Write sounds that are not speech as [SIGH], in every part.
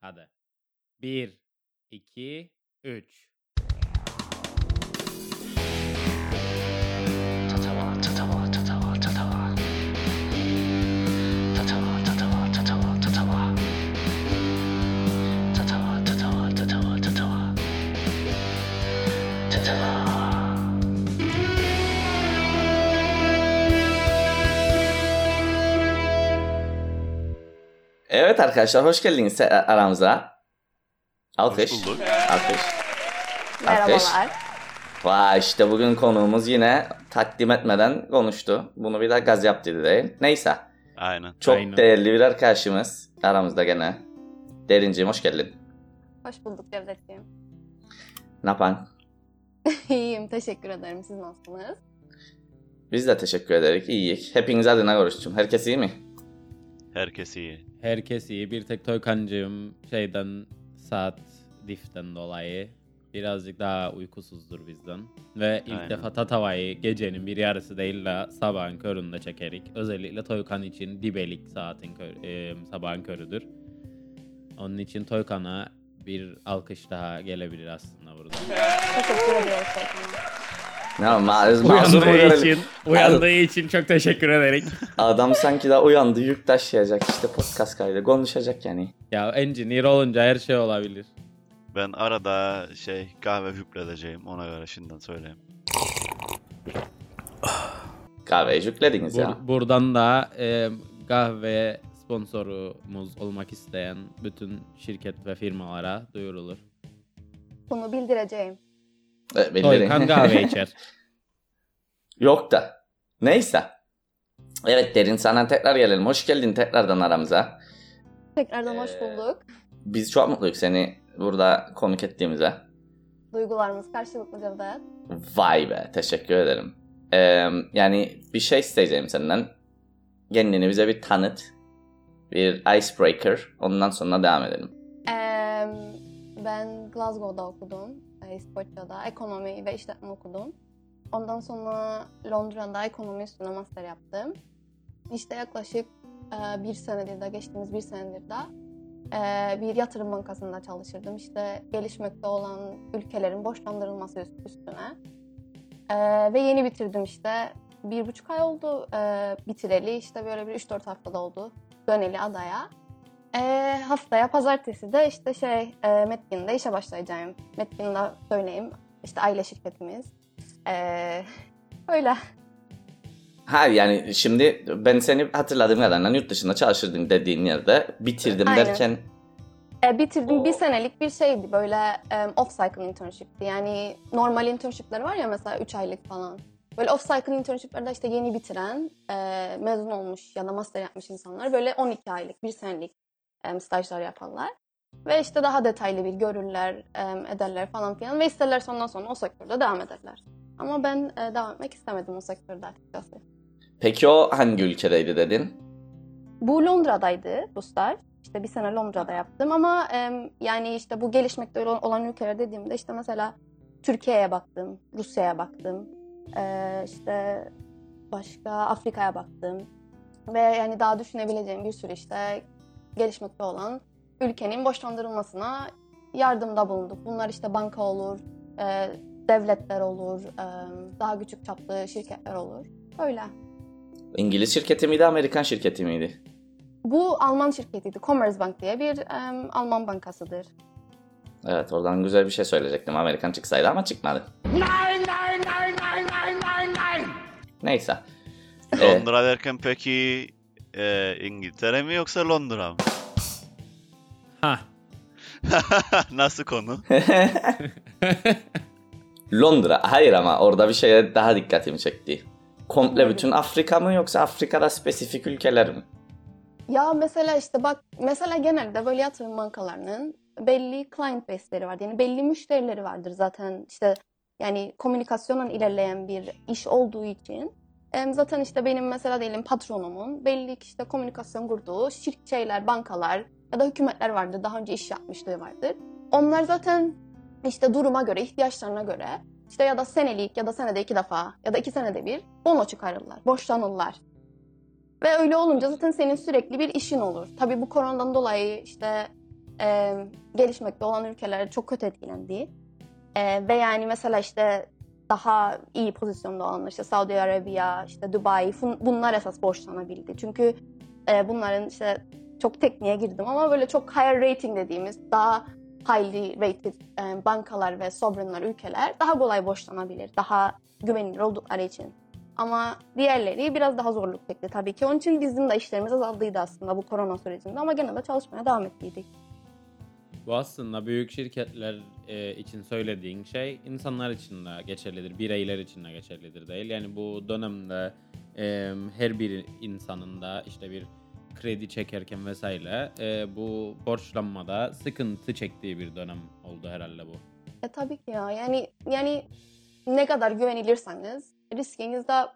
Hadi. 1, 2, 3. Evet arkadaşlar hoş geldiniz aramıza. Alkış. Hoş bulduk. Alkış. Merhabalar. Vay işte bugün konuğumuz yine takdim etmeden konuştu. Bunu bir de gaz yaptı değil. Neyse. Aynen. Çok Aynen. değerli bir arkadaşımız aramızda gene. Derinciğim hoş geldin. Hoş bulduk Cevdetciğim. Ne yapan? [LAUGHS] İyiyim, teşekkür ederim. Siz nasılsınız? Biz de teşekkür ederiz. İyiyik. Hepiniz adına görüştüm. Herkes iyi mi? Herkes iyi. Herkes iyi. Bir tek Toykancığım şeyden saat diften dolayı birazcık daha uykusuzdur bizden. Ve ilk Aynen. defa Tatava'yı gecenin bir yarısı değil de sabahın köründe çekerik. Özellikle Toykan için dibelik saatin kör, e, sabahın körüdür. Onun için Toykan'a bir alkış daha gelebilir aslında burada. Teşekkür ediyoruz. Ne ma [LAUGHS] Uyandığı için, uyandığı için çok teşekkür ederim. [LAUGHS] Adam sanki daha uyandı yük taşıyacak işte podcast kaydı konuşacak yani. ya engineer olunca her şey olabilir. Ben arada şey kahve hüpledeceğim ona göre şimdiden söyleyeyim. Kahveyi yüklediniz Bur- ya. buradan da e, kahve sponsorumuz olmak isteyen bütün şirket ve firmalara duyurulur. Bunu bildireceğim. E. Toykan kahve [LAUGHS] içer. Yok da. Neyse. Evet Derin sana tekrar gelelim. Hoş geldin tekrardan aramıza. Tekrardan hoş Ee, bulduk. Biz çok mutluyuz seni burada konuk ettiğimize. Duygularımız karşılıklı Cevdet. Vay be teşekkür ederim. Ee, yani bir şey isteyeceğim senden. Kendini bize bir tanıt. Bir icebreaker. Ondan sonra devam edelim. Ee, ben Glasgow'da okudum. İskoçya'da ekonomi ve işletme okudum. Ondan sonra Londra'da ekonomi üstüne master yaptım. İşte yaklaşık e, bir senedir de geçtiğimiz bir senedir de e, bir yatırım bankasında çalışırdım. İşte gelişmekte olan ülkelerin borçlandırılması üst- üstüne. E, ve yeni bitirdim işte. Bir buçuk ay oldu e, bitireli. İşte böyle bir 3-4 haftada oldu döneli adaya. E, haftaya pazartesi de işte şey e, Metkin'de işe başlayacağım. Metkin'de söyleyeyim. İşte aile şirketimiz. E, [LAUGHS] öyle. Ha yani şimdi ben seni hatırladığım kadarıyla yurt dışında çalışırdın dediğin yerde bitirdim Aynen. derken E, bitirdim bir senelik bir şeydi böyle e, off cycle internship'ti. Yani normal internship'ler var ya mesela 3 aylık falan. Böyle off cycle internship'lerde işte yeni bitiren, e, mezun olmuş ya da master yapmış insanlar böyle 12 aylık, bir senelik stajlar yaparlar. Ve işte daha detaylı bir görürler, e, ederler falan filan ve isterler ondan sonra o sektörde devam ederler. Ama ben e, devam etmek istemedim o sektörde açıkçası. peki o hangi ülkedeydi dedin? Bu Londra'daydı bu staj. İşte bir sene Londra'da yaptım ama yani işte bu gelişmekte olan- olan ülkeler dediğimde işte mesela Türkiye'ye baktım, Rusya'ya baktım, eee, işte başka Afrika'ya baktım ve yani daha düşünebileceğim bir sürü işte gelişmekte olan ülkenin borçlandırılmasına yardımda bulunduk. Bunlar işte banka olur, eee, devletler olur, em, daha küçük çaplı şirketler olur. Öyle. İngiliz şirketi miydi Amerikan şirketi miydi? Bu Alman şirketiydi. Commerzbank diye bir em, Alman bankasıdır. Evet oradan güzel bir şey söyleyecektim Amerikan çıksaydı ama çıkmadı. Neyse. Ee, Londra derken peki e, İngiltere mi yoksa Londra mı? [LAUGHS] Ha. Nasıl konu? [LAUGHS] Londra. Hayır ama orada bir şeye daha dikkatimi çekti. Komple bütün Afrika mı yoksa Afrika'da spesifik ülkeler mi? Ya mesela işte bak mesela genelde böyle yatırım bankalarının belli client base'leri var. Yani belli müşterileri vardır zaten işte yani komünikasyonla ilerleyen bir iş olduğu için zaten işte benim mesela diyelim patronumun belli işte komünikasyon kurduğu şirk şeyler, bankalar ya da hükümetler vardır. Daha önce iş yapmışlığı vardır. Onlar zaten işte duruma göre, ihtiyaçlarına göre işte ya da senelik ya da senede iki defa ya da iki senede bir bono çıkarırlar, borçlanırlar. Ve öyle olunca zaten senin sürekli bir işin olur. Tabii bu koronadan dolayı işte e, gelişmekte olan ülkeler çok kötü etkilendi. E, ve yani mesela işte daha iyi pozisyonda olanlar işte Saudi Arabiya, işte Dubai bunlar esas borçlanabildi. Çünkü e, bunların işte çok tekniğe girdim ama böyle çok higher rating dediğimiz daha highly rated e, bankalar ve sovereignlar ülkeler daha kolay borçlanabilir. Daha güvenilir oldukları için. Ama diğerleri biraz daha zorluk çekti tabii ki. Onun için bizim de işlerimiz azaldıydı aslında bu korona sürecinde ama gene de çalışmaya devam ettiydik. Bu aslında büyük şirketler e, için söylediğin şey insanlar için de geçerlidir, bireyler için de geçerlidir değil. Yani bu dönemde e, her bir insanın da işte bir kredi çekerken vesaire e, bu borçlanmada sıkıntı çektiği bir dönem oldu herhalde bu. E tabii ki ya. Yani yani ne kadar güvenilirseniz riskiniz de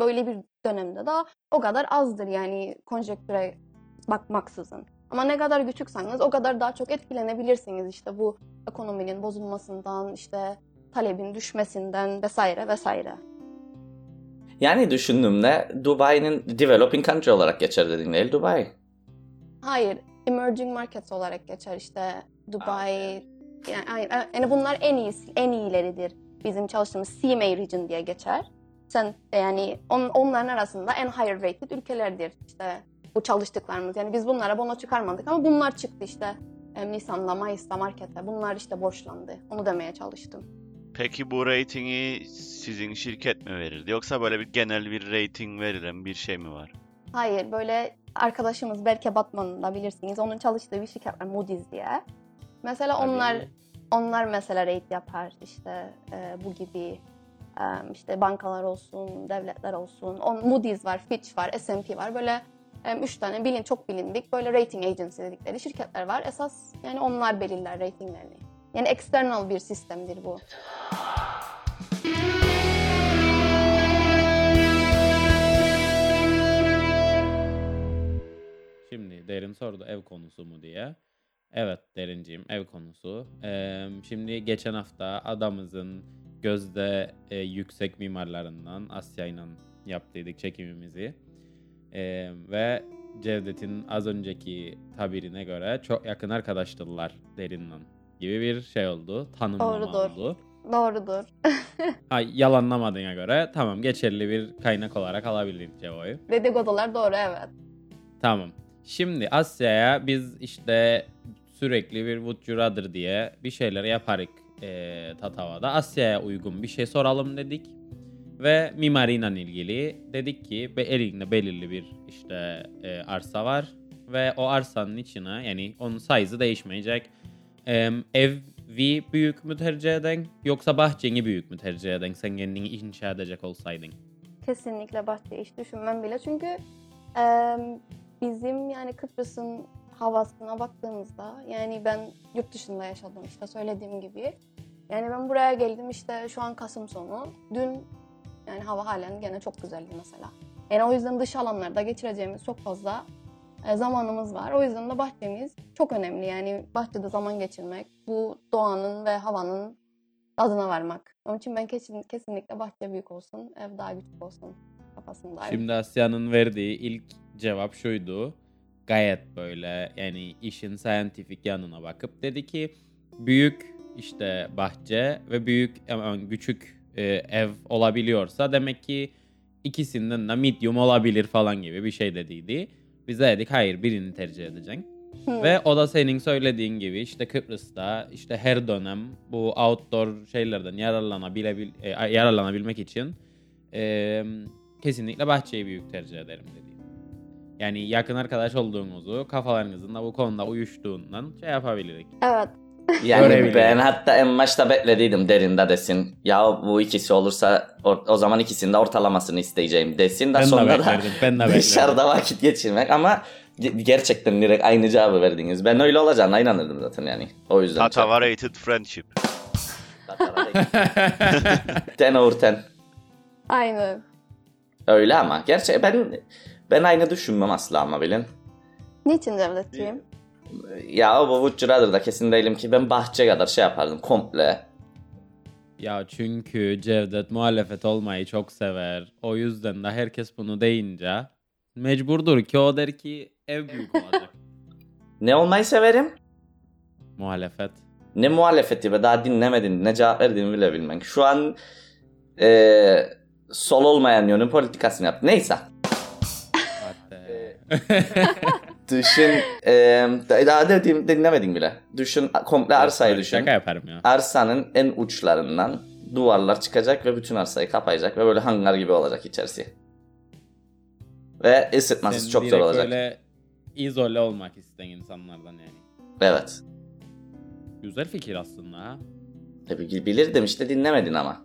böyle bir dönemde de o kadar azdır yani konjektüre bakmaksızın. Ama ne kadar küçükseniz o kadar daha çok etkilenebilirsiniz işte bu ekonominin bozulmasından, işte talebin düşmesinden vesaire vesaire. Yani düşündüğümde Dubai'nin developing country olarak geçer dediğin değil Dubai. Hayır, emerging markets olarak geçer işte Dubai. Yani, hayır, yani bunlar en iyisi, en iyileridir. Bizim çalıştığımız CMA region diye geçer. Sen yani on, onların arasında en higher rated ülkelerdir işte bu çalıştıklarımız. Yani biz bunlara bono çıkarmadık ama bunlar çıktı işte. Em, Nisan'da, Mayıs'ta markete. Bunlar işte borçlandı. Onu demeye çalıştım. Peki bu ratingi sizin şirket mi verirdi? Yoksa böyle bir genel bir rating verilen bir şey mi var? Hayır böyle arkadaşımız Berke Batman'ı da bilirsiniz. Onun çalıştığı bir şirket var Moody's diye. Mesela Tabii. onlar onlar mesela rate yapar işte e, bu gibi e, işte bankalar olsun, devletler olsun. On, Moody's var, Fitch var, S&P var. Böyle e, üç tane bilin çok bilindik böyle rating agency dedikleri şirketler var. Esas yani onlar belirler ratinglerini. Yani external bir sistemdir bu. Şimdi Derin sordu ev konusu mu diye. Evet Derinciğim ev konusu. Ee, şimdi geçen hafta adamızın gözde e, yüksek mimarlarından Asya ile yaptıydık çekimimizi. Ee, ve Cevdet'in az önceki tabirine göre çok yakın arkadaştılar Derin'le gibi bir şey oldu. Tanımlama Doğrudur. oldu. Doğrudur. [LAUGHS] Ha, yalanlamadığına göre tamam geçerli bir kaynak olarak alabilirik Cevo'yu. Dedikodular doğru evet. Tamam. Şimdi Asya'ya biz işte sürekli bir Rather diye bir şeyler yaparık e, Tatava'da. Asya'ya uygun bir şey soralım dedik. Ve mimariyle ilgili dedik ki elinde belirli bir işte e, arsa var. Ve o arsanın içine yani onun size'ı değişmeyecek. E, evi büyük mü tercih eden yoksa bahçeni büyük mü tercih eden sen kendini inşa edecek olsaydın? Kesinlikle bahçe hiç düşünmem bile çünkü e, bizim yani Kıbrıs'ın havasına baktığımızda yani ben yurt dışında yaşadım işte söylediğim gibi. Yani ben buraya geldim işte şu an Kasım sonu. Dün yani hava halen gene çok güzeldi mesela. Yani o yüzden dış alanlarda geçireceğimiz çok fazla e, zamanımız var. O yüzden de bahçemiz çok önemli. Yani bahçede zaman geçirmek, bu doğanın ve havanın tadına varmak. Onun için ben kesin, kesinlikle bahçe büyük olsun, ev daha küçük olsun kafasındayım. Şimdi Asya'nın verdiği ilk cevap şuydu. Gayet böyle yani işin scientific yanına bakıp dedi ki büyük işte bahçe ve büyük aman küçük e, ev olabiliyorsa demek ki ikisinden de medium olabilir falan gibi bir şey dediydi. Biz de dedik hayır birini tercih edeceksin. Ve o da senin söylediğin gibi işte Kıbrıs'ta işte her dönem bu outdoor şeylerden yararlanabilebil e, yararlanabilmek için e, kesinlikle bahçeyi büyük tercih ederim dedi. Yani yakın arkadaş olduğunuzu kafalarınızın da bu konuda uyuştuğundan şey yapabilirik. Evet. Yani ben hatta en başta beklediydim derinde desin. Ya bu ikisi olursa or- o zaman ikisinin de ortalamasını isteyeceğim desin de Ben de sonra da beklerdim, ben de beklerdim. dışarıda vakit geçirmek ama ge- gerçekten direkt aynı cevabı verdiniz. Ben öyle olacağına inanırdım zaten yani. O yüzden. çok- Tatava rated friendship. 10 [LAUGHS] over 10. Aynen. Öyle ama. Gerçi ben ben aynı düşünmem asla ama bilin. Niçin Cevdetciğim? Ya bu Would Rather'da kesin değilim ki ben bahçe kadar şey yapardım komple. Ya çünkü Cevdet muhalefet olmayı çok sever. O yüzden de herkes bunu deyince mecburdur ki o der ki ev büyük olacak. Ne olmayı severim? Muhalefet. Ne muhalefeti be daha dinlemedin ne cevap verdiğimi bile bilmem. Şu an e, sol olmayan yönün politikasını yap. Neyse. [LAUGHS] [LAUGHS] Düşün e, daha dediğim dinlemedin bile. Düşün komple arsayı düşün. Şaka yaparım ya. Arsanın en uçlarından duvarlar çıkacak ve bütün arsayı kapayacak ve böyle hangar gibi olacak içerisi. Ve ısıtması Sen çok zor olacak. böyle izole olmak isteyen insanlardan yani. Evet. Güzel fikir aslında ha. Tabii bilirdim işte dinlemedin ama.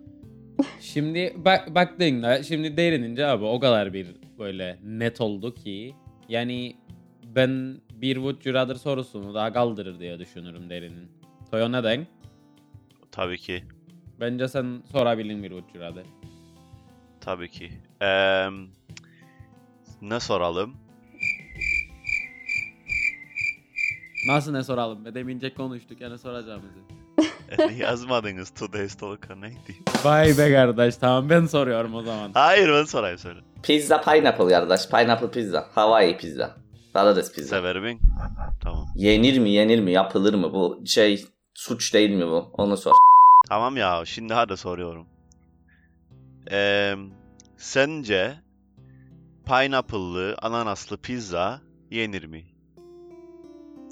Şimdi bak baktığında şimdi Derin'in cevabı o kadar bir böyle net oldu ki yani ben bir Would You Rather sorusunu daha kaldırır diye düşünürüm Derin'in. Toyo neden? Tabii ki. Bence sen sorabilin bir Would You Rather. Tabii ki. Eee, ne soralım? Nasıl ne soralım be? Demince konuştuk yani soracağımızı. [LAUGHS] Yazmadınız Today's Talk'a neydi? Vay be kardeş tamam ben soruyorum o zaman. Hayır ben sorayım söyle. Pizza pineapple kardeş. Pineapple pizza. Hawaii pizza. Patates pizza. Severim. Tamam. Yenir mi yenir mi yapılır mı bu şey suç değil mi bu onu sor. Tamam ya şimdi hadi soruyorum. Eee, sence pineapple'lı ananaslı pizza yenir mi?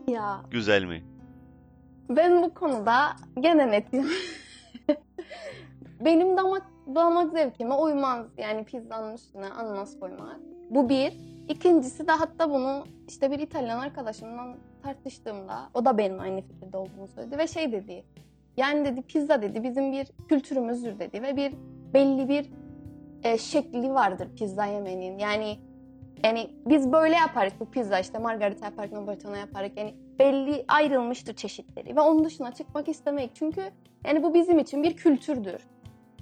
Ya Güzel mi? ben bu konuda gene netim. Benim damak damak zevkime uymaz. Yani pizzanın üstüne ananas koymak. Bu bir. İkincisi de hatta bunu işte bir İtalyan arkadaşımla tartıştığımda o da benim aynı fikirde olduğunu söyledi ve şey dedi. Yani dedi pizza dedi bizim bir kültürümüzdür dedi ve bir belli bir e, şekli vardır pizza yemenin. Yani yani biz böyle yaparız bu pizza işte margarita yaparız, napolitana yaparız. Yani belli ayrılmıştır çeşitleri ve onun dışına çıkmak istemek. Çünkü yani bu bizim için bir kültürdür.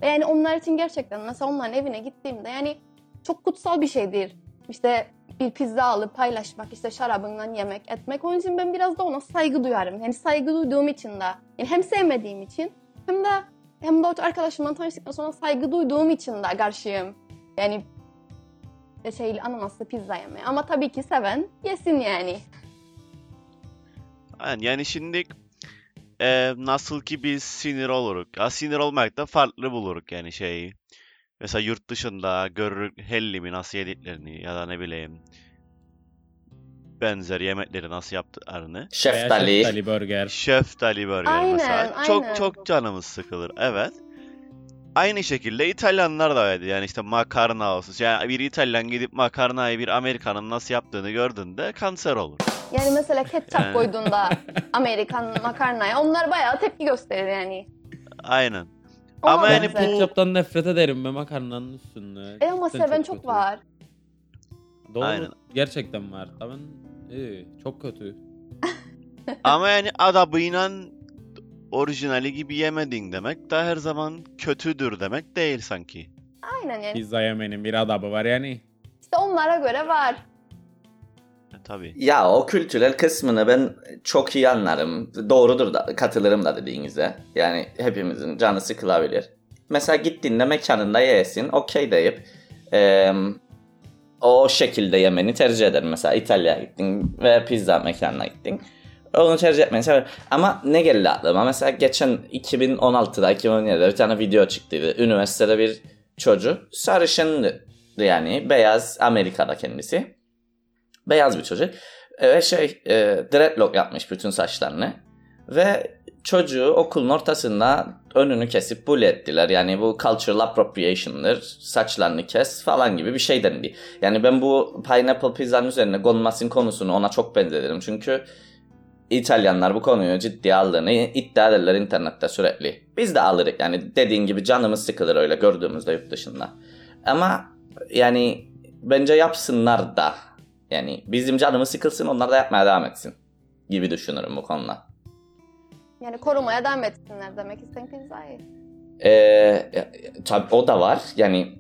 Ve yani onlar için gerçekten mesela onların evine gittiğimde yani çok kutsal bir şeydir. İşte bir pizza alıp paylaşmak, işte şarabından yemek, etmek. Onun için ben biraz da ona saygı duyarım. Yani saygı duyduğum için de, yani hem sevmediğim için hem de hem de o arkadaşımla tanıştıktan sonra saygı duyduğum için de karşıyım. Yani şeyli ananaslı pizza yemeye. Ama tabii ki seven yesin yani. Aynen, yani şimdi eee, nasıl ki biz sinir oluruk. Ya sinir olmak da farklı buluruk yani şeyi. Mesela yurt dışında görürük hellimi nasıl yediklerini ya da ne bileyim benzer yemekleri nasıl yaptıklarını. Veya Şeftali. şeftali burger. Şeftali burger Aynen, mesela. aynen. Çok çok canımız sıkılır. Evet. Aynı şekilde İtalyanlar da öyle. Yani işte makarna olsun. Yani bir İtalyan gidip makarnayı bir Amerikanın nasıl yaptığını gördüğünde kanser olur. Yani mesela ketçap Yani. koyduğunda Amerikan makarnaya onlar bayağı tepki gösterir yani. Aynen. Ama yani bu- Ketçaptan nefret ederim be makarnanın üstünde. E ama seven çok kötü. var. Doğru. Aynen. Gerçekten var. Ama iyi, çok kötü. [LAUGHS] Ama yani adabıyla orijinali gibi yemedin demek da her zaman kötüdür demek değil sanki. Aynen yani. Pizza yemenin bir adabı var yani. İşte onlara göre var. E, tabii. Ya o kültürel kısmını ben çok iyi anlarım. Doğrudur da katılırım da dediğinize. Yani hepimizin canı sıkılabilir. Mesela gittiğinde mekanında yesin okey deyip eee, o şekilde yemeni tercih ederim. Mesela İtalya'ya gittin ve pizza mekanına gittin. Onu tercih etmeyi severim. Ama ne geldi aklıma? Mesela geçen 2016'da 2017'de bir tane video çıktıydı. Üniversitede bir çocuk sarışındı. Yani beyaz Amerika'da kendisi. Beyaz bir çocuk. E, Ve şey e, dreadlock yapmış bütün saçlarını. Ve çocuğu okulun ortasında önünü kesip bully ettiler. Yani bu cultural appropriation'dır. Saçlarını kes falan gibi bir şey dendi. Yani ben bu pineapple pizzanın üzerine konmasın konusunu ona çok benzetirim. Çünkü İtalyanlar bu konuyu ciddiye aldığını iddia ederler internette sürekli. Biz de alırız yani dediğin gibi canımız sıkılır öyle gördüğümüzde yurt dışında. Ama yani bence yapsınlar da yani bizim canımız sıkılsın onlar da yapmaya devam etsin gibi düşünürüm bu konuda. Yani korumaya devam etsinler demek istedim pizzayı. Ee, tabii o da var yani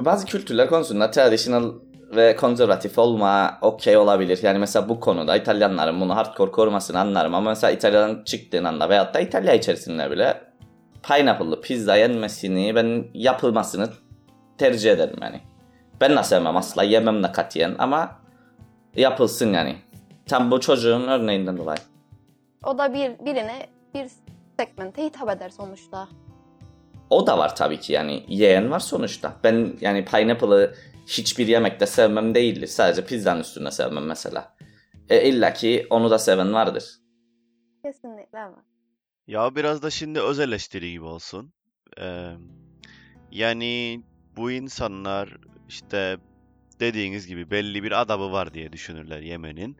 bazı kültürler konusunda traditional ve konservatif olma okey olabilir. Yani mesela bu konuda İtalyanların bunu hardcore korumasını anlarım ama mesela İtalya'dan çıktığın anda veyahut da İtalya içerisinde bile pineapple'lı pizza yenmesini ben yapılmasını tercih ederim yani. Ben de sevmem asla yemem de katiyen ama yapılsın yani. Tam bu çocuğun örneğinden dolayı. O da bir birine bir segmente hitap eder sonuçta. O da var tabii ki yani yiyen var sonuçta. Ben yani pineapple'ı hiçbir yemekte sevmem değildir. Sadece pizzanın üstüne sevmem mesela. E illa ki onu da seven vardır. Kesinlikle var. Ya biraz da şimdi öz eleştiri gibi olsun. Ee, yani bu insanlar işte dediğiniz gibi belli bir adabı var diye düşünürler yemenin.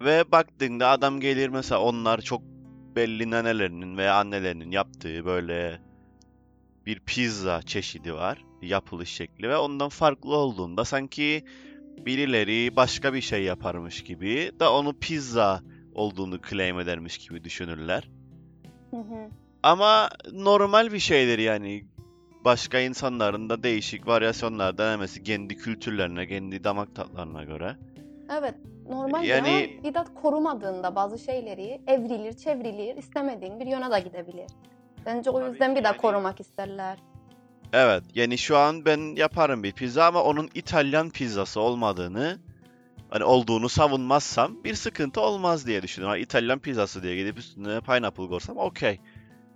Ve baktığında adam gelir mesela onlar çok belli nenelerinin veya annelerinin yaptığı böyle bir pizza çeşidi var. Yapılış şekli ve ondan farklı olduğunda sanki birileri başka bir şey yaparmış gibi da onu pizza olduğunu claim edermiş gibi düşünürler. Hı hı. Ama normal bir şeydir yani. Başka insanların da değişik varyasyonlar denemesi kendi kültürlerine, kendi damak tatlarına göre. Evet. Normal Yani- bir de korumadığında bazı şeyleri evrilir, çevrilir, istemediğin bir yöne de gidebilir. Bence o yüzden bir de yani- korumak isterler. Evet, yani şu an ben yaparım bir pizza ama onun İtalyan pizzası olmadığını, hani olduğunu savunmazsam bir sıkıntı olmaz diye düşünüyorum. İtalyan pizzası diye gidip üstüne pineapple koysam okey.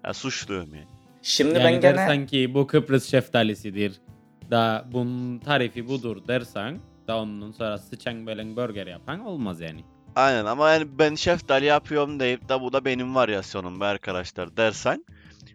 Yani suçluyum yani. Şimdi Yani ben gene dersen ki bu Kıbrıs şeftalisidir. Da bunun tarifi budur dersen da ondan sonra sıçan belen burger yapan olmaz yani. Aynen ama yani ben şeftali yapıyorum deyip de bu da benim varyasyonum be arkadaşlar dersen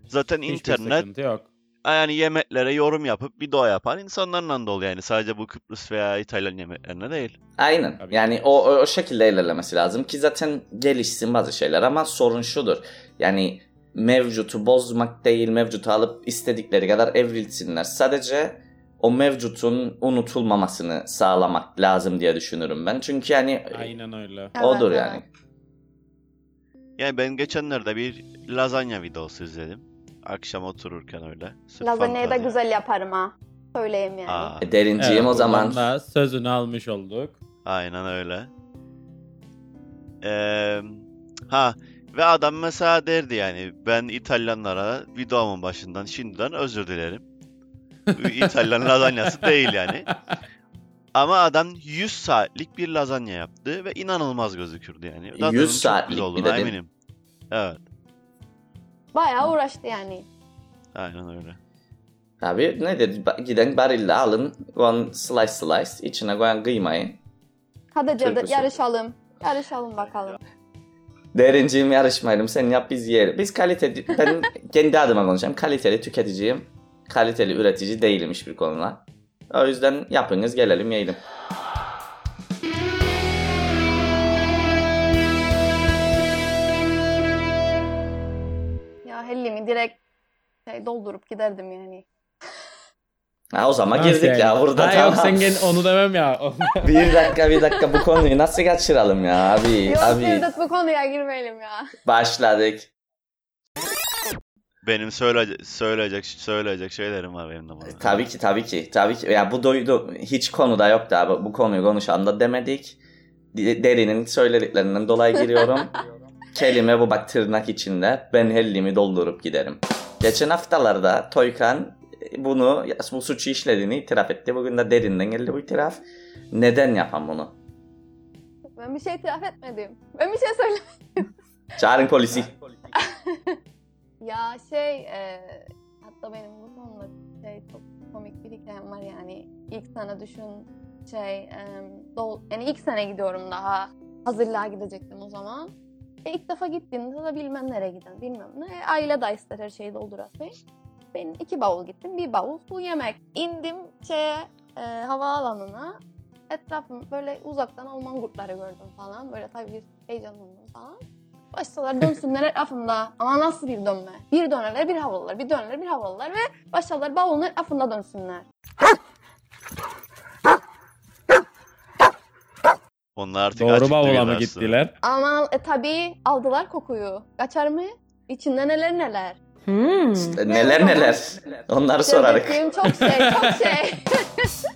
zaten Hiçbir internet yok. yani yemeklere yorum yapıp video yapan insanlarla dolu yani sadece bu Kıbrıs veya İtalyan yemeklerine değil. Aynen. Tabii. Yani o, o, o şekilde ilerlemesi lazım ki zaten gelişsin bazı şeyler ama sorun şudur. Yani mevcutu bozmak değil, mevcutu alıp istedikleri kadar evrilsinler. Sadece o mevcutun unutulmamasını sağlamak lazım diye düşünürüm ben. Çünkü yani Aynen öyle. odur Evet, yani. evet. Yani ben geçenlerde bir lazanya videosu izledim. Akşam otururken öyle. Sırf Lazanyayı da güzel yaparım ha. Söyleyeyim yani. Aa, E, Derinciğim Evet, o zaman. da sözünü almış olduk. aynen öyle. Eee, ha ve adam mesela derdi yani ben İtalyanlara videomun başından şimdiden özür dilerim. [LAUGHS] İtalyan lazanyası değil yani. Ama adam 100 saatlik bir lazanya yaptı ve inanılmaz gözükürdü yani. 100 Tadının çok saatlik güzel bir olduğuna dedin. eminim. Evet, Bayağı uğraştı yani. aynen öyle. Abi nedir? Giden barille alın. One slice slice. içine koyan kıymayı. Hadi Cevdet yarışalım. Yarışalım bakalım. Derinciğim yarışmayalım. Sen yap biz yiyelim. Biz kaliteli... Ben kendi adıma konuşacağım. Kaliteli tüketiciyim. Kaliteli üretici değilim hiçbir konuda. O yüzden yapınız gelelim yiyelim. Ya hellimi direkt şey, doldurup giderdim yani. Ha, o zaman Nasıl girdik yani? ya burada Ha, tamam. Yok sen gel onu demem ya. [LAUGHS] bir dakika bir dakika bu konuyu nasıl kaçıralım ya abi Yok abi Cevdet bu konuya girmeyelim ya. başladık. Benim söyleyecek söyleyecek söyleyecek şeylerim var benim de bana. Tabii ki tabii ki tabii ki ya bu doydu hiç konuda yoktu abi bu konuyu konuşan da demedik. De- Derinin söylediklerinden dolayı giriyorum. [LAUGHS] Kelime bu bak tırnak içinde ben hellimi doldurup giderim. Geçen haftalarda Toykan bunu bu suçu işlediğini itiraf etti. Bugün de derinden geldi bu itiraf. Neden yapan bunu? Ben bir şey itiraf etmedim. Ben bir şey söylemedim. Çağırın polisi. [LAUGHS] Ya şey e, hatta benim bu konuda şey çok komik bir hikayem var yani. İlk sene düşün şey e, dol, yani ilk sene gidiyorum daha. Hazırlığa gidecektim o zaman. E ilk defa gittiğimde de bilmem nereye giden bilmem ne. Aile ister her şeyi doldurası. Ben iki bavul gittim. Bir bavul bu yemek. İndim şeye e, havaalanına. Etrafım böyle uzaktan Alman kurtları gördüm falan. Böyle tabii bir heyecanlandım falan. Başladılar dönsünler etrafımda. Ama nasıl bir dönme? Bir dönerler bir havalılar, bir dönerler bir havalılar ve başladılar bavulun etrafında dönsünler. Onlar artık Doğru bavula mı gittiler? Ama e, tabii aldılar kokuyu. Kaçar mı? İçinde neler neler. Neler neler. Onları sorarık. Söylediğim çok şey, çok [LAUGHS] şey. [LAUGHS]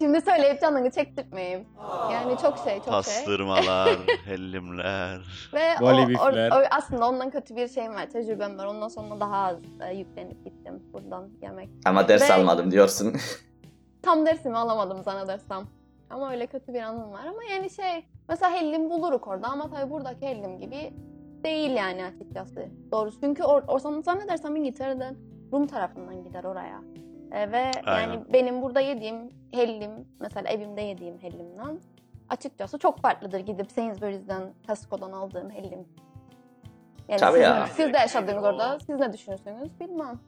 Şimdi söyleyip canını çektirtmeyeyim. Yani çok şey, çok şey. Pastırmalar, [LAUGHS] hellimler. Ve o, o- o- aslında ondan kötü bir şeyim var, tecrübem var. Ondan sonra daha az e, yüklenip gittim buradan yemek. Ama ders Ve- almadım diyorsun. Tam dersimi alamadım zannedersem. Ama öyle kötü bir anım var. Ama yani şey mesela hellim buluruk orada ama tabii buradaki hellim gibi değil yani açıkçası. Doğrusu çünkü or, or zannedersem İngiltere'den Rum tarafından gider oraya. E, ve Aynen. yani benim burada yediğim hellim mesela evimde yediğim hellimden açıkçası çok farklıdır gidip Sainsbury's'den Tesco'dan aldığım hellim. Yani Tabii siz, ya. siz de yaşadınız orada. Siz ne düşünürsünüz bilmem.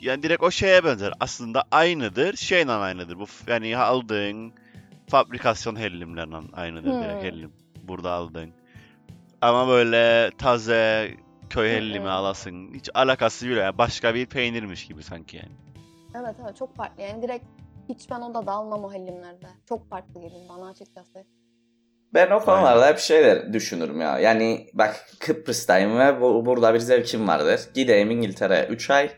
Yani direkt o şeye benzer. Aslında aynıdır. Şeyle aynıdır. Bu yani aldığın fabrikasyon hellimlerle aynıdır Hmm. direkt hellim. Burada aldığın. Ama böyle taze köy Hı hellimi hı. alasın. Hiç alakası bile. Yani başka bir peynirmiş gibi sanki yani. Evet evet çok farklı yani direkt hiç ben odada almam o hellimlerde. Çok farklı geliyor bana açıkçası. Ben o konularda hep şeyler düşünürüm ya. Yani bak Kıbrıs'tayım ve bu, burada bir zevkim vardır. Gideyim İngiltere'ye 3 ay.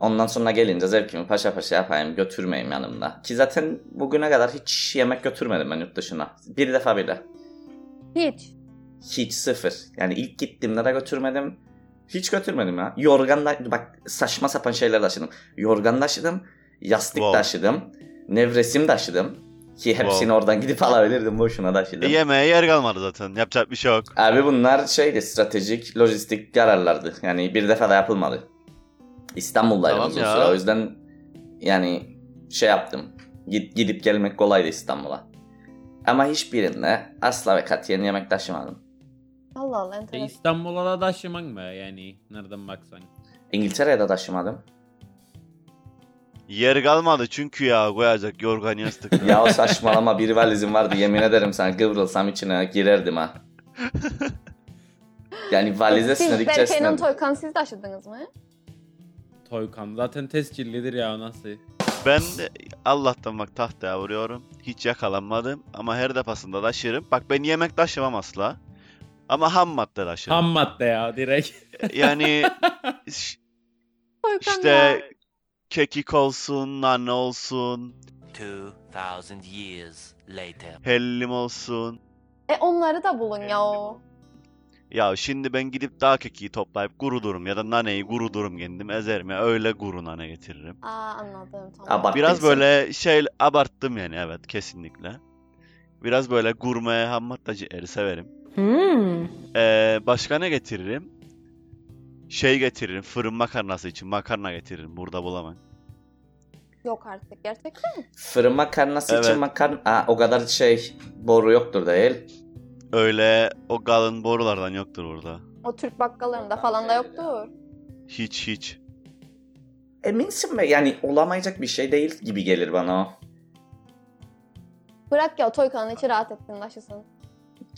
Ondan sonra gelince zevkimi paşa paşa yapayım götürmeyeyim yanımda. Ki zaten bugüne kadar hiç yemek götürmedim ben yurt dışına. Bir defa bile. Hiç. Hiç sıfır. Yani ilk gittiğimde de götürmedim. Hiç götürmedim ya. Yorgan da bak saçma sapan şeyler taşıdım. Yorgan taşıdım. Yastık Wow. taşıdım. Nevresim taşıdım. Ki hepsini Wow. oradan gidip alabilirdim. Boşuna taşıdım. E, yemeğe yer kalmadı zaten. Yapacak bir şey yok. Abi bunlar şeydi stratejik, lojistik kararlardı. Yani bir defa da yapılmadı. İstanbul'daydım Tamam uzun ya. süre. O yüzden yani şey yaptım. Gid- gidip gelmek kolaydı İstanbul'a. Ama hiçbirinde asla ve katiyen yemek taşımadım. Allah Allah E, enteresan. İstanbul'a da taşıman mı yani nereden baksan? İngiltere'ye de taşımadım. Yer kalmadı çünkü ya koyacak yorgan yastık. Ya o saçmalama bir valizim vardı yemin ederim sana kıvrılsam içine girerdim ha. Yani valize Siz sınırlık Berke'nin içerisinde. Toykan siz taşıdınız mı? Toykan zaten tescillidir ya nasıl? Ben de Allah'tan bak tahtaya vuruyorum. Hiç yakalanmadım ama her defasında taşırım. Bak ben yemek taşımam asla. Ama ham madde taşırım. Ham madde ya direkt. Yani [LAUGHS] ş- Toykan işte kekik olsun, nane olsun, 2000 years later. hellim olsun. E onları da bulun ya o. Ya şimdi ben gidip dağ kekiği toplayıp kurudurum ya da naneyi kurudurum kendim ezerim ya öyle kuru nane getiririm. Aa anladım tamam. Abart- Biraz böyle şey abarttım yani evet kesinlikle. Biraz böyle gurme ham maddecileri severim. Ee, başka ne getiririm? Şey getiririm. Fırın makarnası için makarna getiririm. Burada bulamam. Yok artık gerçekten mi? Fırın makarnası Evet. için makarna... Aa, o kadar şey boru yoktur değil. Öyle o kalın borulardan yoktur burada. O Türk bakkallarında falan da yoktur. Hiç hiç. Eminsin mi? Yani olamayacak bir şey değil gibi gelir bana o. Bırak ya Toykan'ın içi rahat etsin taşısın.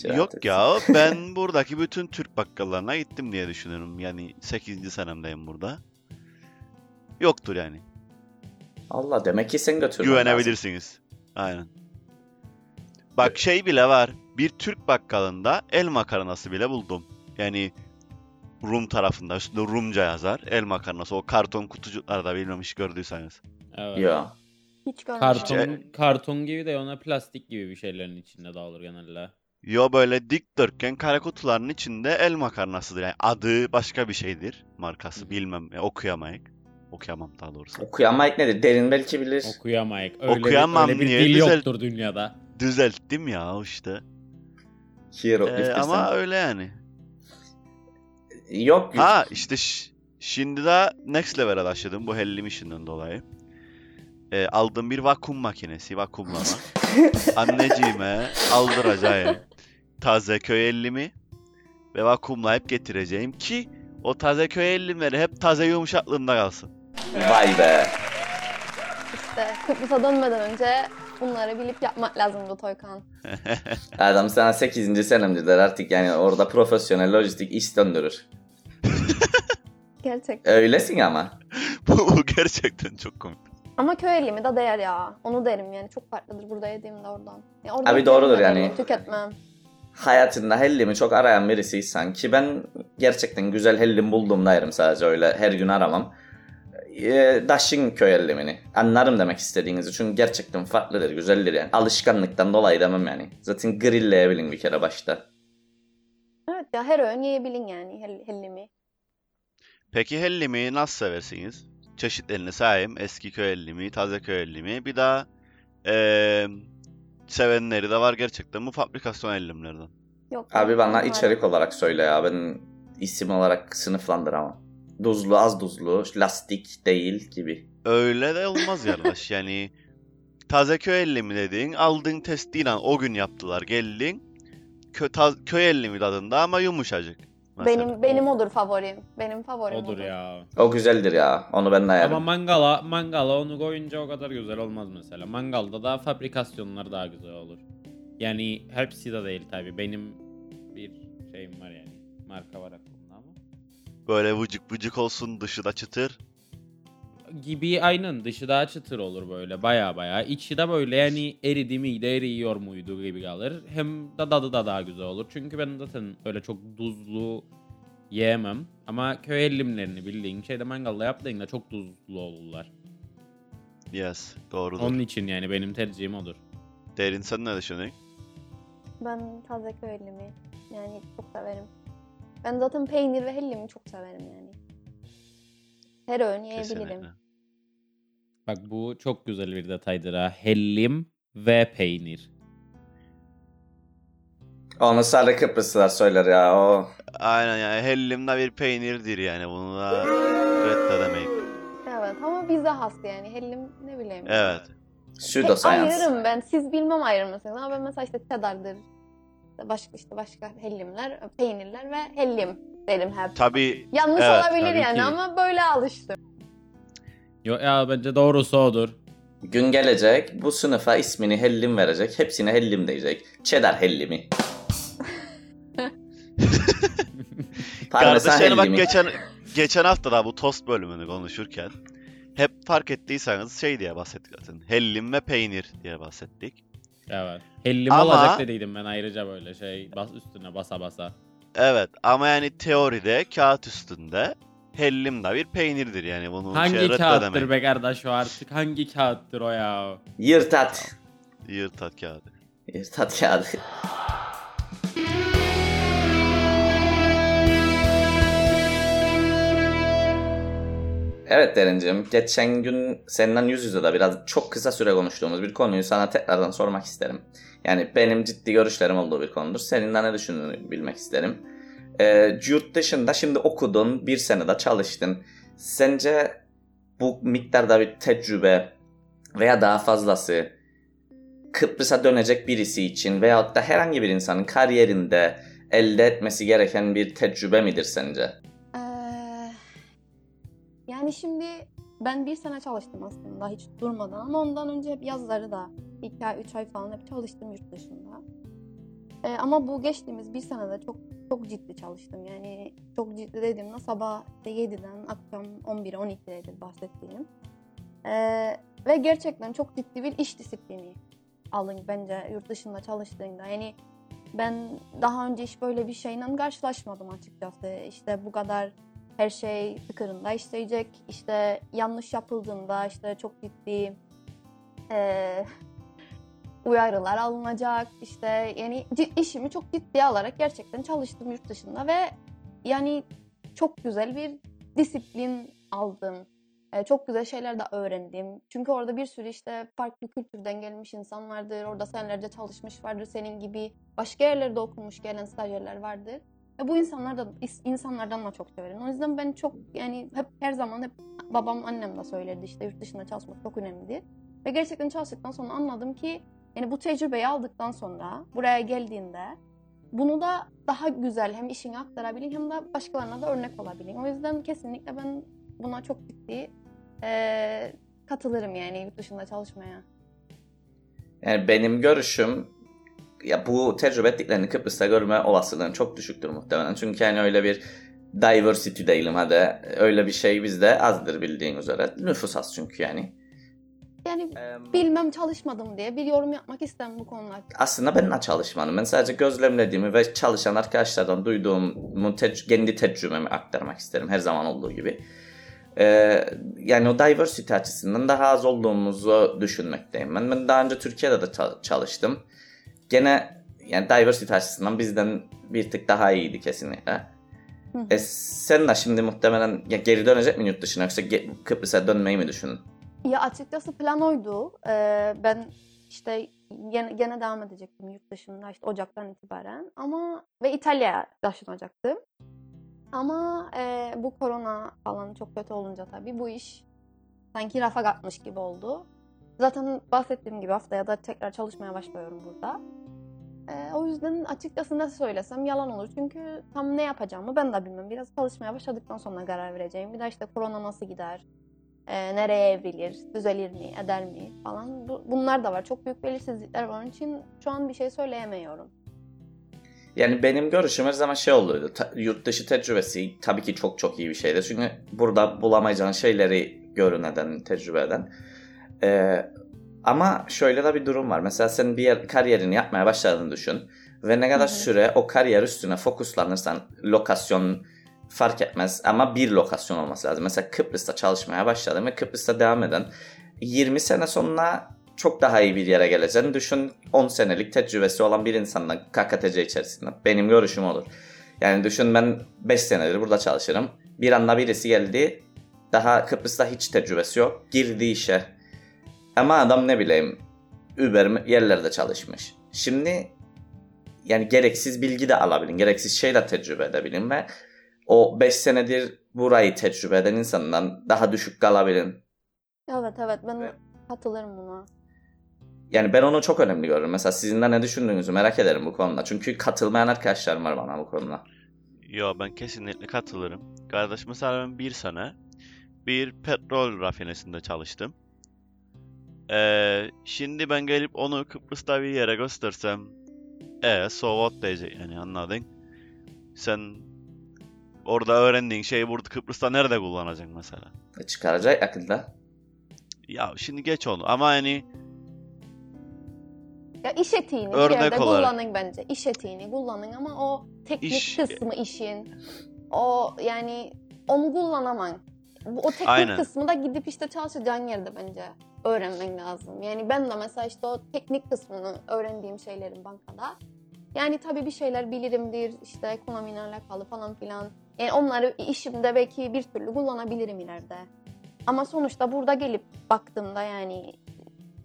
Cevap Yok etsin. ya ben [LAUGHS] buradaki bütün Türk bakkallarına gittim diye düşünüyorum. Yani 8. senemdeyim burada. Yoktur yani. Allah demek ki sen götürmen lazım. Güvenebilirsiniz. Aynen. Bak şey bile var. Bir Türk bakkalında el makarnası bile buldum. Yani Rum tarafında üstünde Rumca yazar. El makarnası o karton kutucuklarda bilmemiş gördüyseniz. Evet. Yo. Hiç görmedim. Karton, karton gibi de ona plastik gibi bir şeylerin içinde dağılır genelde. Yo böyle dikdörtgen kare kutuların içinde el makarnasıdır. Yani adı başka bir şeydir. Markası bilmem e, okuyamayık. Okuyamam daha doğrusu. Okuyamayık nedir? Derin belki bilir. Okuyamayık. Öyle, Okuyamam bir, öyle bir niye? dil Güzel. yoktur dünyada. Düzelttim ya işte. Hierogliftir Ee, ama sen. öyle yani. Yok. Ha işte ş- şimdi de next level'e taşıdım bu hellim işinden dolayı. Ee, aldığım bir vakum makinesi, vakumlama. [LAUGHS] Anneciğime aldıracağım taze köy ellimi ve vakumlayıp getireceğim ki o taze köy ellimleri hep taze yumuşaklığında kalsın. Vay be. İşte Kıbrıs'a dönmeden önce bunları bilip yapmak lazımdı Toykan. [LAUGHS] Adam sana 8. senemdedir artık yani orada profesyonel lojistik iş döndürür. [LAUGHS] Gerçekten. Öylesin ama. [LAUGHS] bu, bu gerçekten çok komik. Ama köy elimi de değer ya. Onu derim yani. Çok farklıdır burada yediğimde oradan. Ya orada Abi doğrudur yani. Tüketmem. Hayatında hellimi çok arayan birisiysen ki ben gerçekten güzel hellim bulduğumda yerim sadece öyle her gün aramam. E, Daşin köy hellimini. Anlarım demek istediğinizi çünkü gerçekten farklıdır, güzeldir yani. Alışkanlıktan dolayı demem yani. Zaten grilleyebilin bir kere başta. Evet ya her öğün yiyebilin yani hell- hellimi. Peki hellimi nasıl seversiniz? Çeşitlerini sayayım. Eski köy hellimi, taze köy hellimi. Bir daha eee, sevenleri de var gerçekten bu fabrikasyon ellimlerden. Yok. Abi bana içerik olarak söyle ya. Ben isim olarak sınıflandıramam. Duzlu, az duzlu, lastik değil gibi. Öyle de olmaz yarlaş. [LAUGHS] Yani taze köy ellimi dediğin aldığın testiyle o gün yaptılar. Geldin kö, taz- köy ellimi tadında ama yumuşacık. Mesela. Benim benim odur favorim. Benim favorim Odur ya. O güzeldir ya. Onu ben de yerim. Ama mangala, mangala onu koyunca o kadar güzel olmaz mesela. Mangalda da fabrikasyonlar daha güzel olur. Yani hepsi de değil tabi. Benim bir şeyim var yani. Marka var aklımda ama. Böyle vıcık vıcık olsun dışı da çıtır. Gibi aynen dışı daha çıtır olur böyle baya baya. İçi de böyle yani eridi miydi eriyor muydu gibi kalır. Hem de tadı da daha güzel olur. Çünkü ben zaten öyle çok tuzlu yiyemem. Ama köy ellimlerini bildiğin şeyde mangalda yaptığında çok tuzlu olurlar. Yes doğrudur. Onun için yani benim tercihim odur. Derin sen ne düşünüyorsun? Ben taze köy ellimi yani çok severim. Ben zaten peynir ve hellimi çok severim yani. Her öğün yiyebilirim. Kesinlikle. Bak bu çok güzel bir detaydır ha. Hellim ve peynir. Onu sarı Kıbrıslılar söyler ya. O Aynen yani hellimde bir peynirdir yani bunu da reddedemeyiz. Evet ama bize has yani. Hellim ne bileyim. Evet. pseudo science. Ayırırım ben. Siz bilmem ayırmasınız ama ben mesela işte cheddar'dır. işte Başka işte başka hellimler, peynirler ve hellim derim hep. Tabi Yanlış Evet, olabilir tabii yani ki. ama böyle alıştım. Yo ya bence doğrusu odur. Gün gelecek bu sınıfa ismini Hellim verecek. Hepsine Hellim diyecek. Cheddar Hellimi. [LAUGHS] Parmesan Kardeşlerim bak Hellimi. geçen geçen hafta da bu tost bölümünü konuşurken hep fark ettiyseniz şey diye bahsettik zaten. Hellim ve peynir diye bahsettik. Evet. Hellim Ama- olacak dediydim ben ayrıca böyle şey bas üstüne basa basa. Evet ama yani teoride kağıt üstünde hellim de bir peynirdir yani bunu Hangi şey kağıttır be kardeş o artık? Hangi kağıttır o ya? Yırtat. Yırtat kağıdı. Yırtat kağıdı. Evet Derincim, geçen gün senden yüz yüze de biraz çok kısa süre konuştuğumuz bir konuyu sana tekrardan sormak isterim. Yani benim ciddi görüşlerim olduğu bir konudur. Senin de ne düşündüğünü bilmek isterim. Ee, yurt dışında şimdi okudun, bir sene de çalıştın. Sence bu miktarda bir tecrübe veya daha fazlası Kıbrıs'a dönecek birisi için veyahut da herhangi bir insanın kariyerinde elde etmesi gereken bir tecrübe midir sence? Ee, yani şimdi ben bir sene çalıştım aslında hiç durmadan ama ondan önce hep yazları da 2 ay 3 ay falan hep çalıştım yurt dışında. Ee, ama bu geçtiğimiz bir senede çok çok ciddi çalıştım. Yani çok ciddi dediğimde sabah işte 7'den akşam 11'e 12'deydi bahsettiğim. Ee, ve gerçekten çok ciddi bir iş disiplini alın bence yurt dışında çalıştığında. Yani ben daha önce hiç böyle bir şeyle karşılaşmadım açıkçası. İşte bu kadar her şey tıkırında işleyecek. İşte yanlış yapıldığında işte çok ciddi eee, uyarılar alınacak. İşte yani işimi çok ciddiye alarak gerçekten çalıştım yurt dışında ve yani çok güzel bir disiplin aldım. Ee, çok güzel şeyler de öğrendim. Çünkü orada bir sürü işte farklı kültürden gelmiş insan vardır. Orada senelerce çalışmış vardır senin gibi. Başka yerlerde okumuş gelen stajyerler vardır. Ve bu insanlar da insanlardan da çok severim. O yüzden ben çok yani hep her zaman hep babam annem de söylerdi işte yurt dışında çalışmak çok önemli. Ve gerçekten çalıştıktan sonra anladım ki yani bu tecrübeyi aldıktan sonra buraya geldiğinde bunu da daha güzel hem işini aktarabilin hem de başkalarına da örnek olabilin. O yüzden kesinlikle ben buna çok ciddi eee, katılırım yani yurt dışında çalışmaya. Yani benim görüşüm ya bu tecrübe ettiklerini Kıbrıs'ta görme olasılığın çok düşüktür muhtemelen. Çünkü yani öyle bir diversity değilim hadi. Öyle bir şey bizde azdır bildiğin üzere. Nüfus az çünkü yani. Yani bilmem çalışmadım diye bir yorum yapmak istemem bu konular. Aslında ben de çalışmadım. Ben sadece gözlemlediğimi ve çalışan arkadaşlardan duyduğumu tec- kendi tecrübemi aktarmak isterim her zaman olduğu gibi. Ee, yani o diversity açısından daha az olduğumuzu düşünmekteyim. Ben, ben daha önce Türkiye'de de ça- çalıştım. Gene yani diversity açısından bizden bir tık daha iyiydi kesinlikle. Hı. E, sen de şimdi muhtemelen ya geri dönecek mi yurt dışına yoksa Kıbrıs'a dönmeyi mi düşündün? Ya açıkçası plan oydu. Ee, ben işte gene, gene devam edecektim yurt dışında işte Ocak'tan itibaren ama ve İtalya'ya taşınacaktım. Ama e, bu korona falan çok kötü olunca tabii bu iş sanki rafa kalkmış gibi oldu. Zaten bahsettiğim gibi haftaya da tekrar çalışmaya başlıyorum burada. E, o yüzden açıkçası ne söylesem yalan olur. Çünkü tam ne yapacağımı ben de bilmem. Biraz çalışmaya başladıktan sonra karar vereceğim. Bir de işte korona nasıl gider? E, nereye evrilir? Düzelir mi? Eder mi? Falan. Bu, bunlar da var. Çok büyük belirsizlikler var. Onun için şu an bir şey söyleyemiyorum. Yani benim görüşüm her zaman şey olurdu. Ta- yurt dışı tecrübesi tabii ki çok çok iyi bir şeydi. Çünkü burada bulamayacağın şeyleri görün eden, tecrübe eden. Ee, ama şöyle de bir durum var. Mesela sen bir yer, kariyerini yapmaya başladığını düşün. Ve ne kadar Hı hı. süre o kariyer üstüne fokuslanırsan lokasyon fark etmez. Ama bir lokasyon olması lazım. Mesela Kıbrıs'ta çalışmaya başladım ve Kıbrıs'ta devam eden 20 sene sonra çok daha iyi bir yere geleceğini düşün 10 senelik tecrübesi olan bir insanla KKTC içerisinde. Benim görüşüm olur. Yani düşün ben 5 senedir burada çalışırım. Bir anda birisi geldi. Daha Kıbrıs'ta hiç tecrübesi yok. Girdi işe. Ama adam ne bileyim Uber yerlerde çalışmış. Şimdi yani gereksiz bilgi de alabilin. Gereksiz şey de tecrübe edebilin ve o 5 senedir burayı tecrübe eden insandan daha düşük kalabilin. Evet evet ben Ve- katılırım buna. Yani ben onu çok önemli görüyorum. Mesela sizin de ne düşündüğünüzü merak ederim bu konuda. Çünkü katılmayan arkadaşlarım var bana bu konuda. Yo ben kesinlikle katılırım. Kardeş mesela ben bir sene bir petrol rafinesinde çalıştım. Ee, şimdi ben gelip onu Kıbrıs'ta bir yere göstersem e so what diyecek yani anladın? Sen orada öğrendiğin şeyi burada Kıbrıs'ta nerede kullanacaksın mesela? E, Çıkaracak yakında. Ya şimdi geç onu ama hani Ya iş etiğini Örnek bir yerde olarak. kullanın bence. İş etiğini kullanın ama o teknik İş- kısmı işin o yani onu kullanaman. Bu- O teknik Aynen. kısmı da gidip işte çalışacağın yerde bence öğrenmen lazım. Yani ben de mesela işte o teknik kısmını öğrendiğim şeylerin bankada. Yani tabii bir şeyler bilirimdir işte ekonomiyle alakalı falan filan. Yani onları işimde belki bir türlü kullanabilirim ileride. Ama sonuçta burada gelip baktığımda yani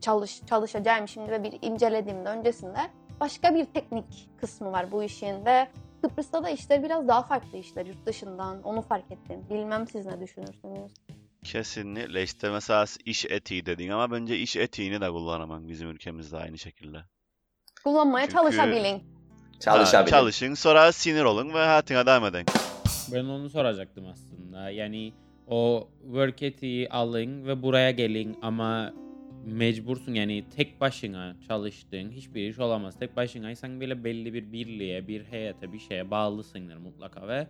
çalış çalışacağım şimdi ve bir incelediğimde öncesinde başka bir teknik kısmı var bu işin ve Kıbrıs'ta da işler biraz daha farklı işler yurt dışından onu fark ettim. Bilmem siz ne düşünürsünüz? kesinlikle işte mesela iş etiği dedin ama bence iş etiğini de kullanamam bizim ülkemizde aynı şekilde. Kullanmaya Çünkü- çalışabilin. Çalışabilir. Ha, çalışın sonra sinir olun ve hayatına devam edin. Ben onu soracaktım aslında. Yani o work etiği alın ve buraya gelin ama mecbursun yani tek başına çalıştığın hiçbir iş olamaz. Tek başınaysan bile belli bir birliğe, bir heyete, bir şeye bağlısındır mutlaka ve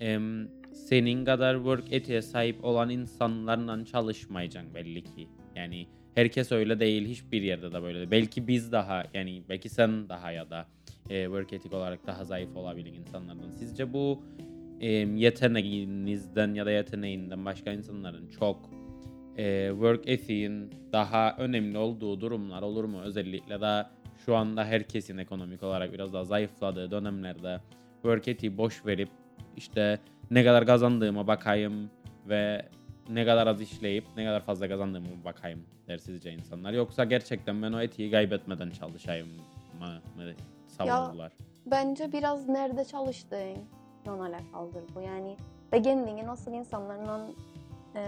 em, senin kadar work etiğe sahip olan insanlarla çalışmayacaksın belli ki. Yani herkes öyle değil, hiçbir yerde de böyle değil. Belki biz daha yani belki sen daha ya da e, work ethic olarak daha zayıf olabilir insanlardan. Sizce bu e, yeteneğinizden ya da yeteneğinden başka insanların çok e, work ethic'in daha önemli olduğu durumlar olur mu? Özellikle de şu anda herkesin ekonomik olarak biraz daha zayıfladığı dönemlerde work ethic'i boş verip işte ne kadar kazandığıma bakayım ve ne kadar az işleyip ne kadar fazla kazandığıma bakayım der sizce insanlar. Yoksa gerçekten ben o etiği kaybetmeden çalışayım mı, mı savunurlar? Bence biraz nerede çalıştığın alakalıdır bu. Yani ve kendini nasıl insanlarla e,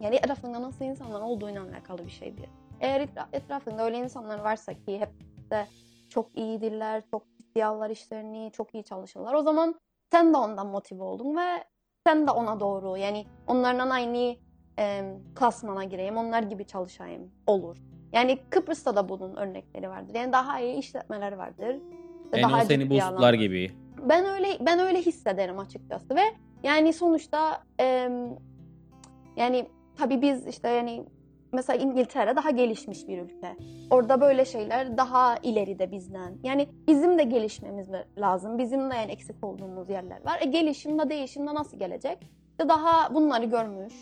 yani etrafında nasıl insanlar olduğuyla alakalı bir şeydir. Eğer etra- etrafında öyle insanlar varsa ki hep de çok iyidirler, çok ciddiye alırlar işlerini, çok iyi çalışırlar. O zaman sen de ondan motive oldun ve sen de ona doğru yani onlarla aynı e, klasmana gireyim, onlar gibi çalışayım olur. Yani Kıbrıs'ta da bunun örnekleri vardır. Yani daha iyi işletmeler vardır. Yani Daha o seni boostlar gibi. Ben öyle ben öyle hissederim açıkçası ve yani sonuçta em, yani tabii biz işte yani mesela İngiltere daha gelişmiş bir ülke. Orada böyle şeyler daha ileride bizden. Yani bizim de gelişmemiz lazım. Bizim de yani eksik olduğumuz yerler var. E gelişimde değişimde nasıl gelecek? İşte daha bunları görmüş,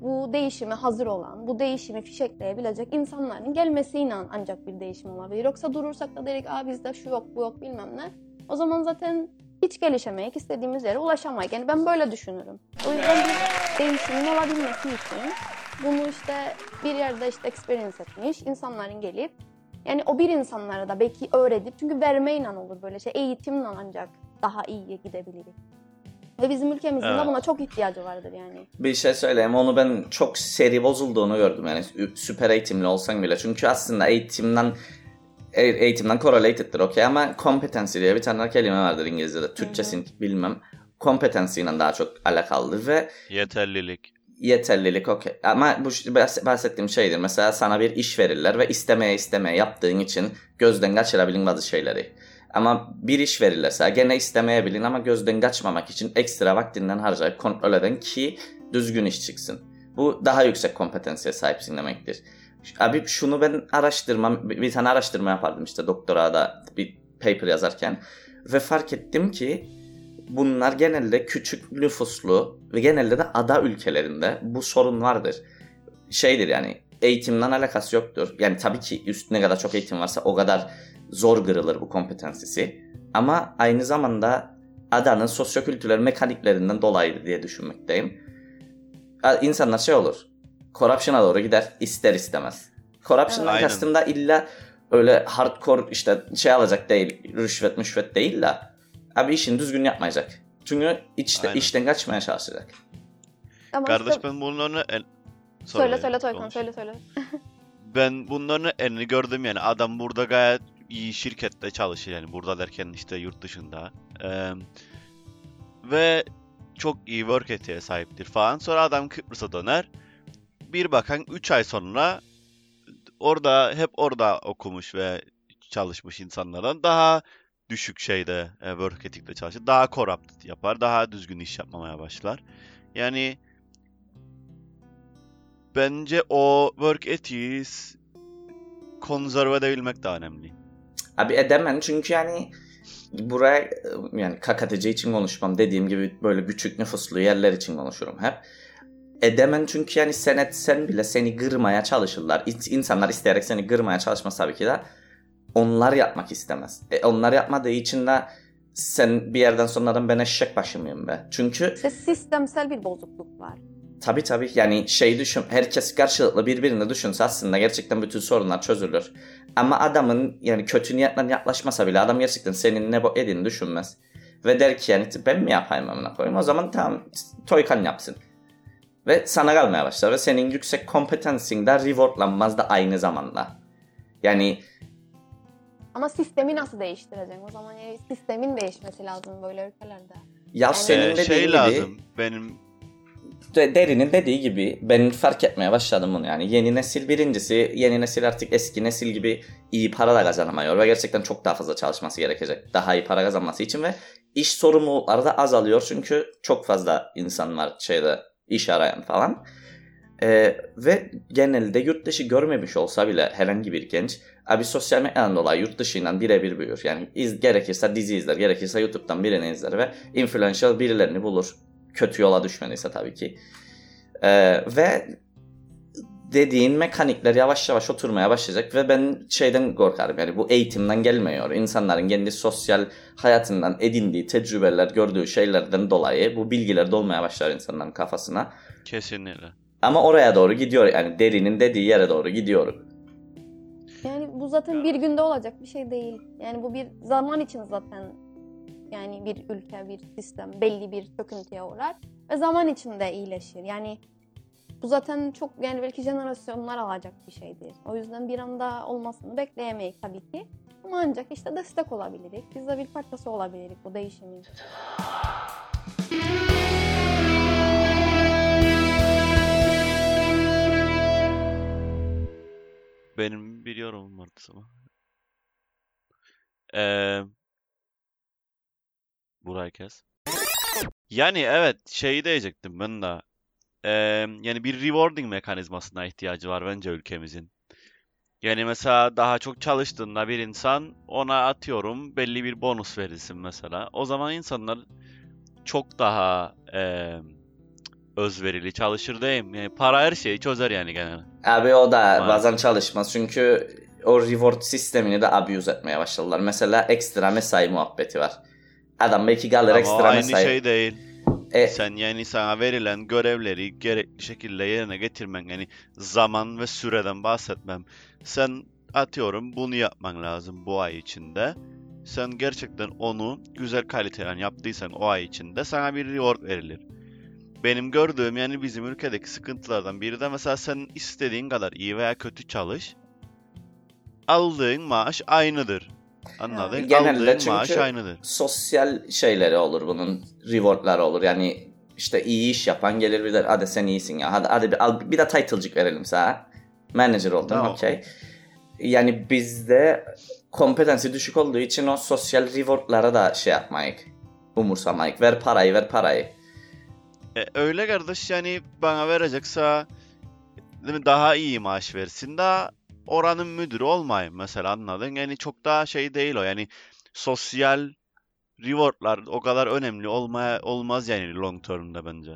bu değişime hazır olan, bu değişimi fişekleyebilecek insanların gelmesiyle ancak bir değişim olabilir. Yoksa durursak da dedik aa bizde şu yok bu yok bilmem ne. O zaman zaten hiç gelişemeyik, istediğimiz yere ulaşamayız. Yani ben böyle düşünürüm. O yüzden bir değişimin olabilmesi için bunu işte bir yerde işte experience etmiş insanların gelip Yani o bir insanlara da belki öğretip çünkü vermeyle olur böyle şey eğitimle ancak daha iyiye gidebiliriz. Ve bizim ülkemizin Evet. de buna çok ihtiyacı vardır yani. Bir şey söyleyeyim onu ben çok seri bozulduğunu gördüm yani sü- süper eğitimli olsan bile. Çünkü aslında eğitimden eğitimden correlated'dir okey ama competency diye bir tane kelime vardır İngilizce'de. Türkçesini bilmem. Competency ile daha çok alakalıdır ve Yeterlilik. yeterlilik okey. Ama bu bahsettiğim şeydir. Mesela sana bir iş verirler ve istemeye istemeye yaptığın için gözden kaçırabilin bazı şeyleri. Ama bir iş verirlerse gene istemeyebilin ama gözden kaçmamak için ekstra vaktinden harcayıp kontrol eden ki düzgün iş çıksın. Bu daha yüksek kompetansiye sahipsin demektir. Abi şunu ben araştırma, bir tane araştırma yapardım işte doktorada bir paper yazarken ve fark ettim ki bunlar genelde küçük nüfuslu ve genelde de ada ülkelerinde bu sorun vardır. Şeydir yani eğitimden alakası yoktur. Yani tabii ki üst ne kadar çok eğitim varsa o kadar zor kırılır bu kompetansisi. Ama aynı zamanda adanın sosyokültürel mekaniklerinden dolayı diye düşünmekteyim. İnsanlar şey olur. Corruption'a doğru gider ister istemez. Corruption'dan Aynen. kastım da illa öyle hardcore işte şey alacak değil, rüşvet müşvet değil de abi işini düzgün yapmayacak. Çünkü içte, Aynen. işten kaçmaya çalışacak. Ama Kardeş işte- ben bunların en... söyle söyle Toykan söyle söyle. [LAUGHS] Ben bunların elini gördüm yani. Adam burada gayet iyi şirkette çalışır yani. Burada derken işte yurt dışında. Eee, ve çok iyi work etiğe sahiptir falan. Sonra adam Kıbrıs'a döner. Bir bakan 3 ay sonra orada hep orada okumuş ve çalışmış insanlardan daha düşük şeyde e, work ethic'te çalışır. Daha corrupt yapar. Daha düzgün iş yapmamaya başlar. Yani bence o work ethiği s- konserve edebilmek daha önemli. Abi edemem çünkü yani buraya yani KKTC için konuşmam dediğim gibi böyle küçük nüfuslu yerler için konuşurum hep. Edemem çünkü yani sen etsen bile seni kırmaya çalışırlar. İn- İnsanlar isteyerek seni kırmaya çalışmaz tabii ki de. Onlar yapmak istemez. E, onlar yapmadığı için de sen bir yerden sonra ben eşek başı mıyım be? Çünkü İşte sistemsel bir bozukluk var. Tabii tabii yani şey düşün herkes karşılıklı birbirini düşünse aslında gerçekten bütün sorunlar çözülür. Ama adamın yani kötü niyetle yaklaşmasa bile adam gerçekten senin ne bu edin düşünmez. Ve der ki yani ben mi yapayım amına koyayım o zaman tamam Toykan yapsın. Ve sana kalmaya başlar ve senin yüksek kompetansin de rewardlanmaz da aynı zamanda. Yani Ama sistemi nasıl değiştireceksin? O zaman yani sistemin değişmesi lazım böyle ülkelerde. ya senin Ee, dediğin şey gibi lazım. Benim de- Derin'in dediği gibi ben fark etmeye başladım bunu yani. Yeni nesil birincisi, yeni nesil artık eski nesil gibi iyi para da kazanamıyor ve gerçekten çok daha fazla çalışması gerekecek. Daha iyi para kazanması için ve iş sorumlulukları da azalıyor çünkü çok fazla insan var şeyde iş arayan falan. Ee, ve genelde yurt dışı görmemiş olsa bile herhangi bir genç abi sosyal medyadan dolayı yurt dışıyla birebir büyür. Yani iz, gerekirse dizi izler, gerekirse YouTube'dan birini izler ve influential birilerini bulur. Kötü yola düşmediyse tabii ki. Ee, ve dediğin mekanikler yavaş yavaş oturmaya başlayacak ve ben şeyden korkarım yani bu eğitimden gelmiyor. İnsanların kendi sosyal hayatından edindiği tecrübeler, gördüğü şeylerden dolayı bu bilgiler dolmaya başlar insanların kafasına. kesinlikle. Ama oraya doğru gidiyor yani derinin dediği yere doğru gidiyor. Yani bu zaten bir günde olacak bir şey değil. Yani bu bir zaman için zaten yani bir ülke, bir sistem belli bir çöküntüye uğrar ve zaman içinde iyileşir. Yani bu zaten çok yani belki jenerasyonlar alacak bir şeydir. O yüzden bir anda olmasını bekleyemeyiz tabii ki. Ama ancak işte destek olabilirik. Biz de bir parçası olabilirik bu değişimin. Benim bir yorumum vardı sana. Ee, burayı kes. Yani evet şeyi diyecektim ben de. Ee, yani bir rewarding mekanizmasına ihtiyacı var bence ülkemizin. Yani mesela daha çok çalıştığında bir insan ona atıyorum belli bir bonus verilsin mesela. O zaman insanlar çok daha eee özverili çalışır diyeyim. Yani para her şeyi çözer yani genel. Abi o da Maalesef. bazen çalışmaz çünkü o reward sistemini de abuse etmeye başladılar. Mesela ekstra mesai muhabbeti var. Adam belki kalır Ama o ekstra aynı mesai. şey değil. E, Sen yani sana verilen görevleri gerekli şekilde yerine getirmen yani zaman ve süreden bahsetmem. Sen atıyorum bunu yapman lazım bu ay içinde. Sen gerçekten onu güzel kaliteli yaptıysan o ay içinde sana bir reward verilir. Benim gördüğüm yani bizim ülkedeki sıkıntılardan biri de mesela sen istediğin kadar iyi veya kötü çalış. Aldığın maaş aynıdır. Anladın? Genelde Aldığın maaş çünkü- aynıdır. Sosyal şeyleri olur bunun. Rewardları olur. Yani işte iyi iş yapan gelir bir der hadi sen iyisin ya. Hadi, hadi bir, al, bir de title'cık verelim sana. Manager oldun Tamam. okey. Yani bizde kompetansi düşük olduğu için o sosyal rewardlara da şey yapmayık. Umursamayık. Ver parayı ver parayı. E, öyle kardeş yani bana verecekse daha iyi maaş versin da oranın müdürü olmayayım mesela anladın? Yani çok daha şey değil o yani sosyal rewardlar o kadar önemli olmaya olmaz yani long term'da bence.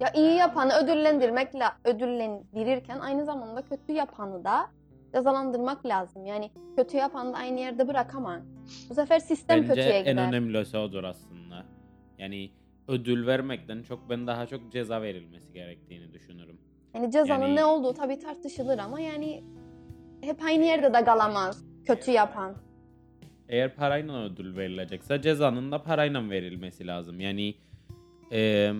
Ya iyi yapanı ödüllendirmekle ödüllendirirken aynı zamanda kötü yapanı da cezalandırmak lazım. Yani kötü yapanı da aynı yerde bırakamam. Bu sefer sistem Bence kötüye en gider. önemlisi odur aslında. Yani ödül vermekten çok ben daha çok ceza verilmesi gerektiğini düşünürüm. Yani cezanın Yani- ne olduğu tabii tartışılır ama yani hep aynı yerde de kalamaz kötü yapan. Eğer parayla ödül verilecekse cezanın da parayla verilmesi lazım. Yani em,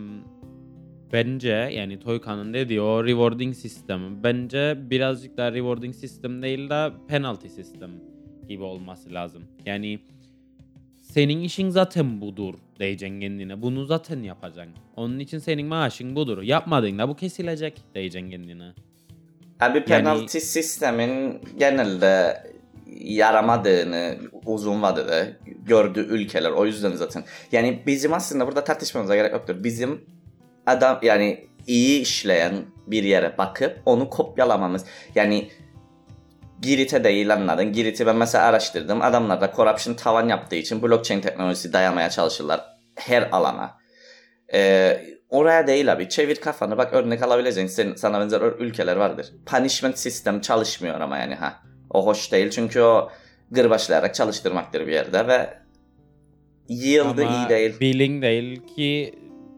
bence yani Toyka'nın dediği o rewarding sistemi bence birazcık daha rewarding sistem değil de penalty sistem gibi olması lazım. Yani senin işin zaten budur diyeceksin kendine. Bunu zaten yapacaksın. Onun için senin maaşın budur. Yapmadığında bu kesilecek diyeceksin kendine. Abi penaltı sistemin genelde yaramadığını uzun vadede gördüğü ülkeler o yüzden zaten. Yani bizim aslında burada tartışmamıza gerek yoktur. Bizim adam yani iyi işleyen bir yere bakıp onu kopyalamamız. Yani Girit'e değil anladın. Girit'i ben mesela araştırdım. Adamlar da corruption tavan yaptığı için blockchain teknolojisi dayamaya çalışırlar her alana. Ee, oraya değil abi. Çevir kafanı bak örnek alabileceğin senin, sana benzer ülkeler vardır. Punishment sistem çalışmıyor ama yani ha. O hoş değil çünkü o gırbaçlayarak çalıştırmaktır bir yerde ve yıldı iyi değil. bilin değil ki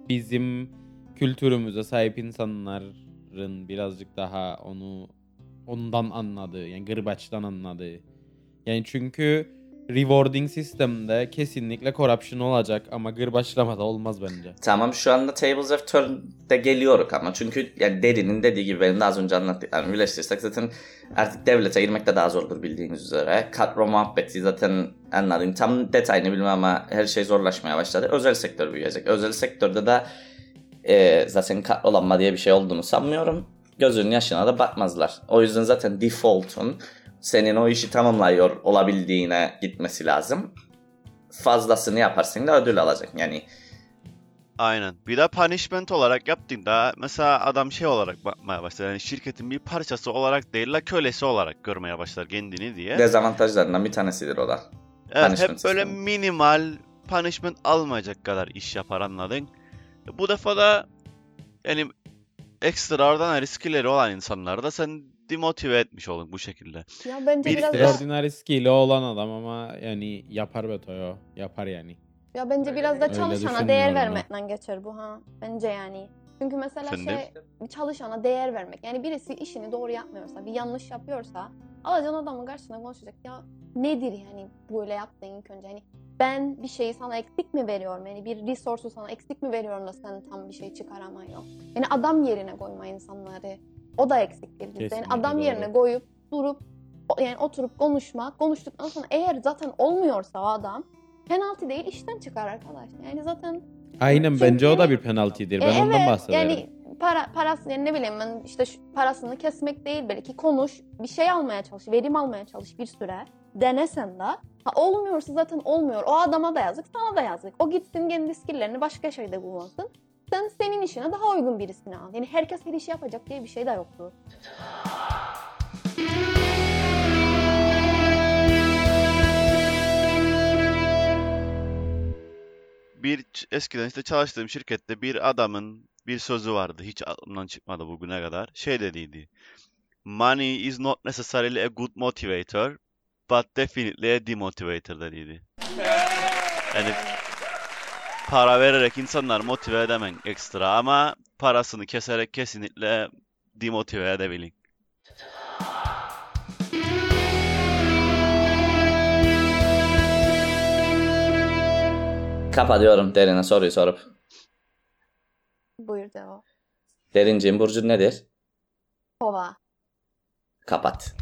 bizim kültürümüze sahip insanların birazcık daha onu ondan anladığı yani gırbaçtan anladığı. Yani çünkü rewarding sistemde kesinlikle corruption olacak ama gırbaçlamada olmaz bence. Tamam şu anda Tables of Turn'de geliyoruz ama çünkü yani Deri'nin dediği gibi benim de az önce anlattıklarımı birleştirirsek zaten artık devlete girmek de daha zordur bildiğiniz üzere. Kadro muhabbeti zaten anladın. Tam detayını bilmem ama her şey zorlaşmaya başladı. Özel sektör büyüyecek. Özel sektörde de e, zaten kadrolanma diye bir şey olduğunu sanmıyorum. Gözünün yaşına da bakmazlar. O yüzden zaten default'un senin o işi tamamlıyor olabildiğine gitmesi lazım. Fazlasını yaparsın da ödül alacaksın. Yani Aynen. Bir de punishment olarak yaptığında mesela adam şey olarak bakmaya başlar. Yani şirketin bir parçası olarak değil la kölesi olarak görmeye başlar kendini diye. dezavantajlarından bir tanesidir o da. Evet, punishment hep böyle sistemi. minimal punishment almayacak kadar iş yapar anladın. Bu defa da yani ekstraordinary skill'leri olan insanları da sen demotive etmiş olun bu şekilde. Ya bence Bir biraz da, Extraordinary skill'i olan adam ama yani yapar be Toyo. Yapar yani. ya bence biraz da Öyle çalışana değer düşünmüyorum ben. vermekten geçer bu ha. Bence yani. Çünkü mesela Efendim? şey bir çalışana değer vermek. Yani birisi işini doğru yapmıyorsa, bir yanlış yapıyorsa alacaksın adamın karşısına konuşacak. Ya nedir yani böyle yaptığın ilk önce? Hani ben bir şeyi sana eksik mi veriyorum? Yani bir resource'u sana eksik mi veriyorum da sen tam bir şey çıkaramıyorsun? Yani adam yerine koyma insanları. O da eksiktir bizde. Yani Kesinlikle adam doğru. yerine koyup durup yani oturup konuşmak, konuştuktan sonra eğer zaten olmuyorsa o adam penaltı değil işten çıkar arkadaş. Yani zaten Aynen Çünkü bence o da yani- bir penalty'dir. e, Ben ondan evet, bahsederim. Yani para parası yani ne bileyim ben işte şu parasını kesmek değil belki konuş bir şey almaya çalış verim almaya çalış bir süre denesen de ha, olmuyorsa zaten olmuyor o adama da yazık sana da yazık o gitsin kendi skilllerini başka şeyde kullansın sen senin işine daha uygun birisini al yani herkes her işi yapacak diye bir şey de yoktur. Bir eskiden işte çalıştığım şirkette bir adamın bir sözü vardı. Hiç aklımdan çıkmadı bugüne kadar. Şey dediydi. Money is not necessarily a good motivator, but definitely a demotivator dediydi. Yani para vererek insanlar motive edemen ekstra ama parasını keserek kesinlikle demotive edebilin. Kapatıyorum Derin'e soruyu sorup. Buyur devam. Derinciğim Burcu nedir? Kova. Kapat.